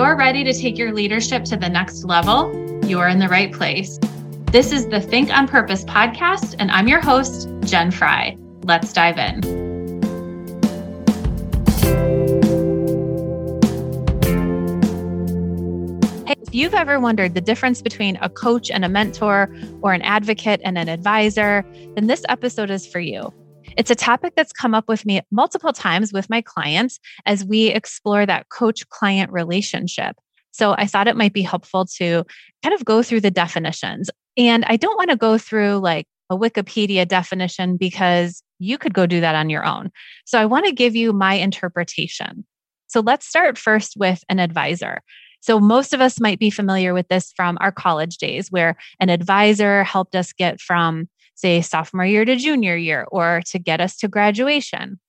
you're ready to take your leadership to the next level, you're in the right place. This is the Think on Purpose podcast, and I'm your host, Jen Fry. Let's dive in. Hey, if you've ever wondered the difference between a coach and a mentor, or an advocate and an advisor, then this episode is for you. It's a topic that's come up with me multiple times with my clients as we explore that coach client relationship. So I thought it might be helpful to kind of go through the definitions. And I don't want to go through like a Wikipedia definition because you could go do that on your own. So I want to give you my interpretation. So let's start first with an advisor. So, most of us might be familiar with this from our college days, where an advisor helped us get from say sophomore year to junior year or to get us to graduation.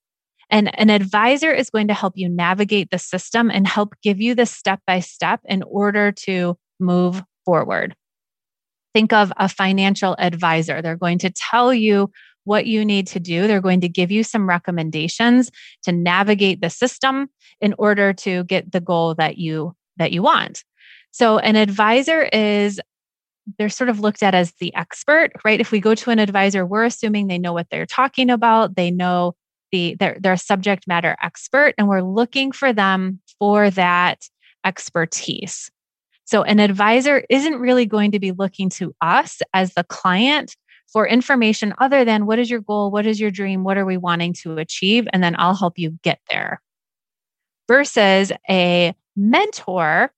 And an advisor is going to help you navigate the system and help give you the step by step in order to move forward. Think of a financial advisor. They're going to tell you what you need to do. They're going to give you some recommendations to navigate the system in order to get the goal that you that you want. So an advisor is they're sort of looked at as the expert, right? If we go to an advisor, we're assuming they know what they're talking about, they know the they're, they're a subject matter expert, and we're looking for them for that expertise. So an advisor isn't really going to be looking to us as the client for information other than what is your goal, what is your dream, what are we wanting to achieve, and then I'll help you get there. Versus a mentor,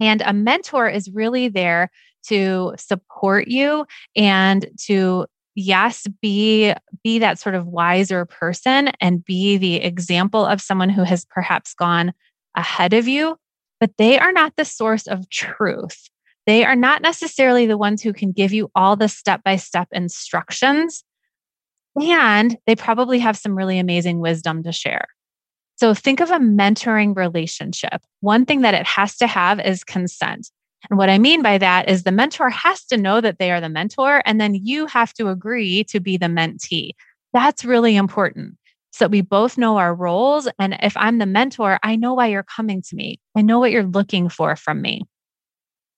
and a mentor is really there to support you and to yes be be that sort of wiser person and be the example of someone who has perhaps gone ahead of you but they are not the source of truth. They are not necessarily the ones who can give you all the step by step instructions and they probably have some really amazing wisdom to share. So think of a mentoring relationship. One thing that it has to have is consent and what I mean by that is the mentor has to know that they are the mentor, and then you have to agree to be the mentee. That's really important. So we both know our roles. And if I'm the mentor, I know why you're coming to me. I know what you're looking for from me.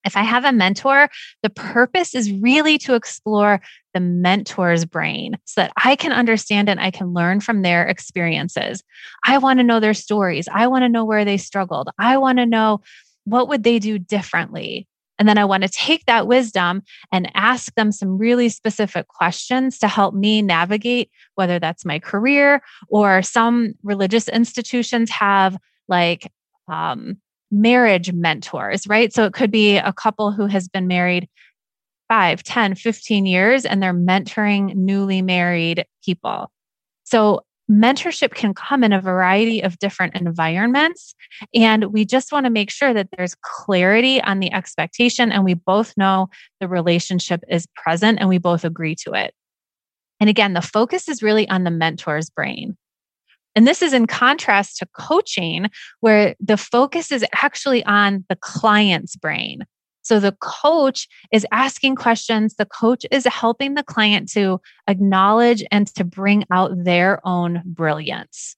If I have a mentor, the purpose is really to explore the mentor's brain so that I can understand and I can learn from their experiences. I want to know their stories. I want to know where they struggled. I want to know what would they do differently? And then I want to take that wisdom and ask them some really specific questions to help me navigate whether that's my career or some religious institutions have like um, marriage mentors, right? So it could be a couple who has been married 5, 10, 15 years and they're mentoring newly married people. So mentorship can come in a variety of different environments. And we just want to make sure that there's clarity on the expectation and we both know the relationship is present and we both agree to it. And again, the focus is really on the mentor's brain. And this is in contrast to coaching, where the focus is actually on the client's brain. So the coach is asking questions. The coach is helping the client to acknowledge and to bring out their own brilliance.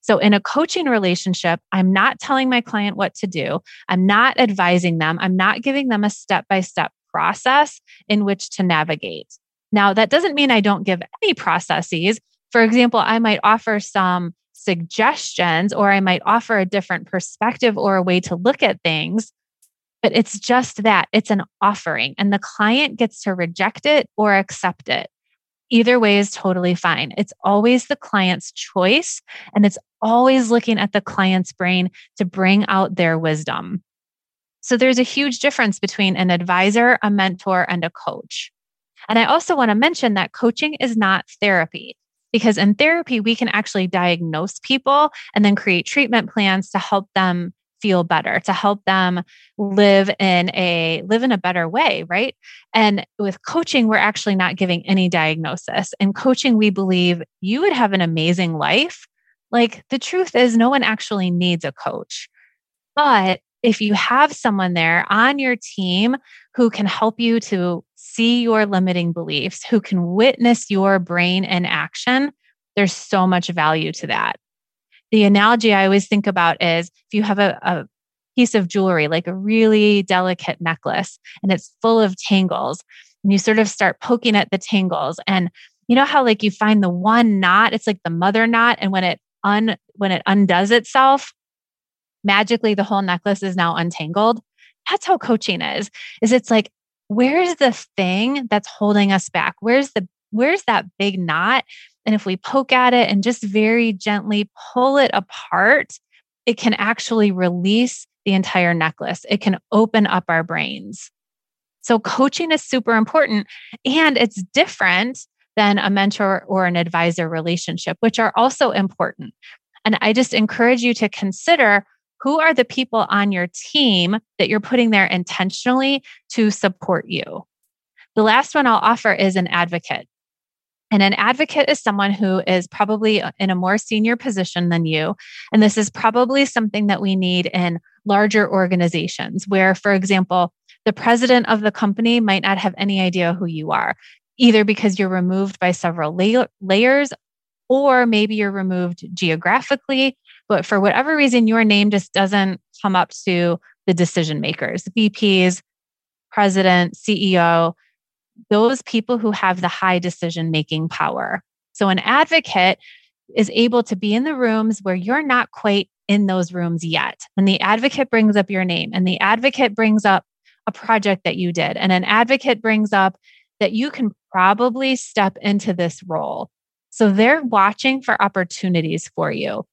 So, in a coaching relationship, I'm not telling my client what to do. I'm not advising them. I'm not giving them a step by step process in which to navigate. Now, that doesn't mean I don't give any processes. For example, I might offer some suggestions or I might offer a different perspective or a way to look at things. But it's just that it's an offering, and the client gets to reject it or accept it. Either way is totally fine. It's always the client's choice, and it's always looking at the client's brain to bring out their wisdom. So there's a huge difference between an advisor, a mentor, and a coach. And I also want to mention that coaching is not therapy because in therapy, we can actually diagnose people and then create treatment plans to help them feel better to help them live in a live in a better way right? And with coaching we're actually not giving any diagnosis. In coaching we believe you would have an amazing life. Like the truth is no one actually needs a coach. But if you have someone there on your team who can help you to see your limiting beliefs who can witness your brain in action there's so much value to that the analogy I always think about is if you have a, a piece of jewelry, like a really delicate necklace, and it's full of tangles. And you sort of start poking at the tangles. And you know how like you find the one knot, it's like the mother knot. And when it un when it undoes itself, magically the whole necklace is now untangled. That's how coaching is. Is it's like, where's the thing that's holding us back? Where's the where's that big knot? And if we poke at it and just very gently pull it apart, it can actually release the entire necklace. It can open up our brains. So, coaching is super important and it's different than a mentor or an advisor relationship, which are also important. And I just encourage you to consider who are the people on your team that you're putting there intentionally to support you. The last one I'll offer is an advocate. And an advocate is someone who is probably uh, in a more senior position than you. And this is probably something that we need in larger organizations where, for example, the president of the company might not have any idea who you are, either because you're removed by several la- layers or maybe you're removed geographically, but for whatever reason, your name just doesn't come up to the decision makers, VPs, president, CEO those people who have the high decision making power. So, an advocate is able to be in the rooms where you're not quite in those rooms yet. And the advocate brings up your name, and the advocate brings up a project that you did, and an advocate brings up that you can probably step into this role. So, they're watching for opportunities for you.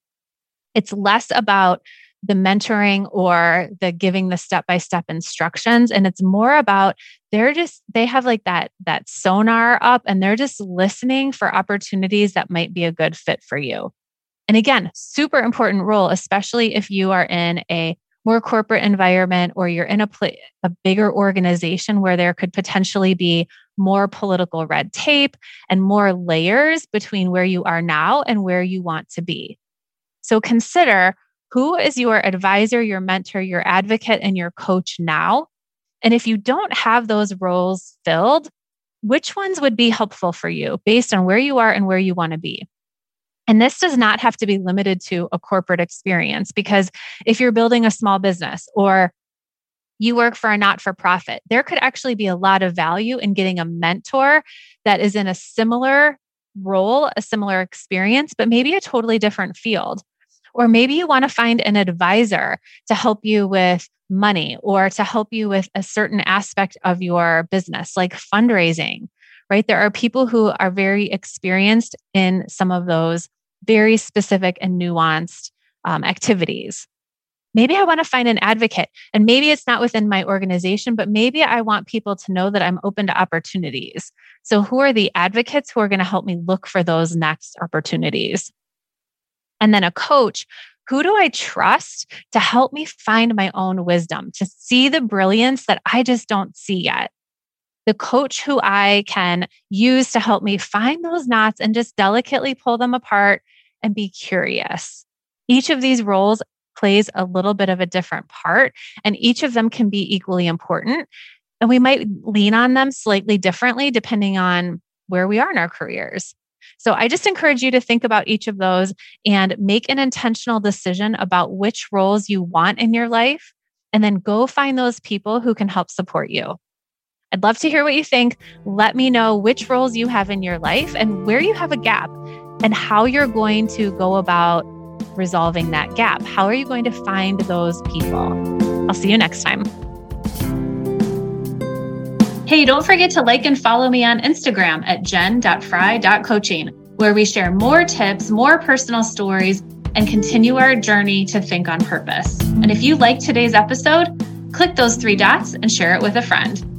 It's less about the mentoring or the giving the step by step instructions. And it's more about they're just they have like that that sonar up and they're just listening for opportunities that might be a good fit for you. And again super important role especially if you are in a more corporate environment or you're in a pl- a bigger organization where there could potentially be more political red tape and more layers between where you are now and where you want to be. So consider who is your advisor, your mentor, your advocate, and your coach now? And if you don't have those roles filled, which ones would be helpful for you based on where you are and where you want to be? And this does not have to be limited to a corporate experience because if you're building a small business or you work for a not for profit, there could actually be a lot of value in getting a mentor that is in a similar role, a similar experience, but maybe a totally different field. Or maybe you want to find an advisor to help you with money or to help you with a certain aspect of your business, like fundraising, right? There are people who are very experienced in some of those very specific and nuanced um, activities. Maybe I want to find an advocate, and maybe it's not within my organization, but maybe I want people to know that I'm open to opportunities. So, who are the advocates who are going to help me look for those next opportunities? And then a coach who do I trust to help me find my own wisdom, to see the brilliance that I just don't see yet? The coach who I can use to help me find those knots and just delicately pull them apart and be curious. Each of these roles plays a little bit of a different part, and each of them can be equally important. And we might lean on them slightly differently depending on where we are in our careers. So I just encourage you to think about each of those and make an intentional decision about which roles you want in your life, and then go find those people who can help support you. I'd love to hear what you think. Let me know which roles you have in your life and where you have a gap and how you're going to go about resolving that gap. How are you going to find those people? I'll see you next time. Hey, don't forget to like and follow me on Instagram at jen.fry.coaching, where we share more tips, more personal stories, and continue our journey to think on purpose. And if you like today's episode, click those three dots and share it with a friend.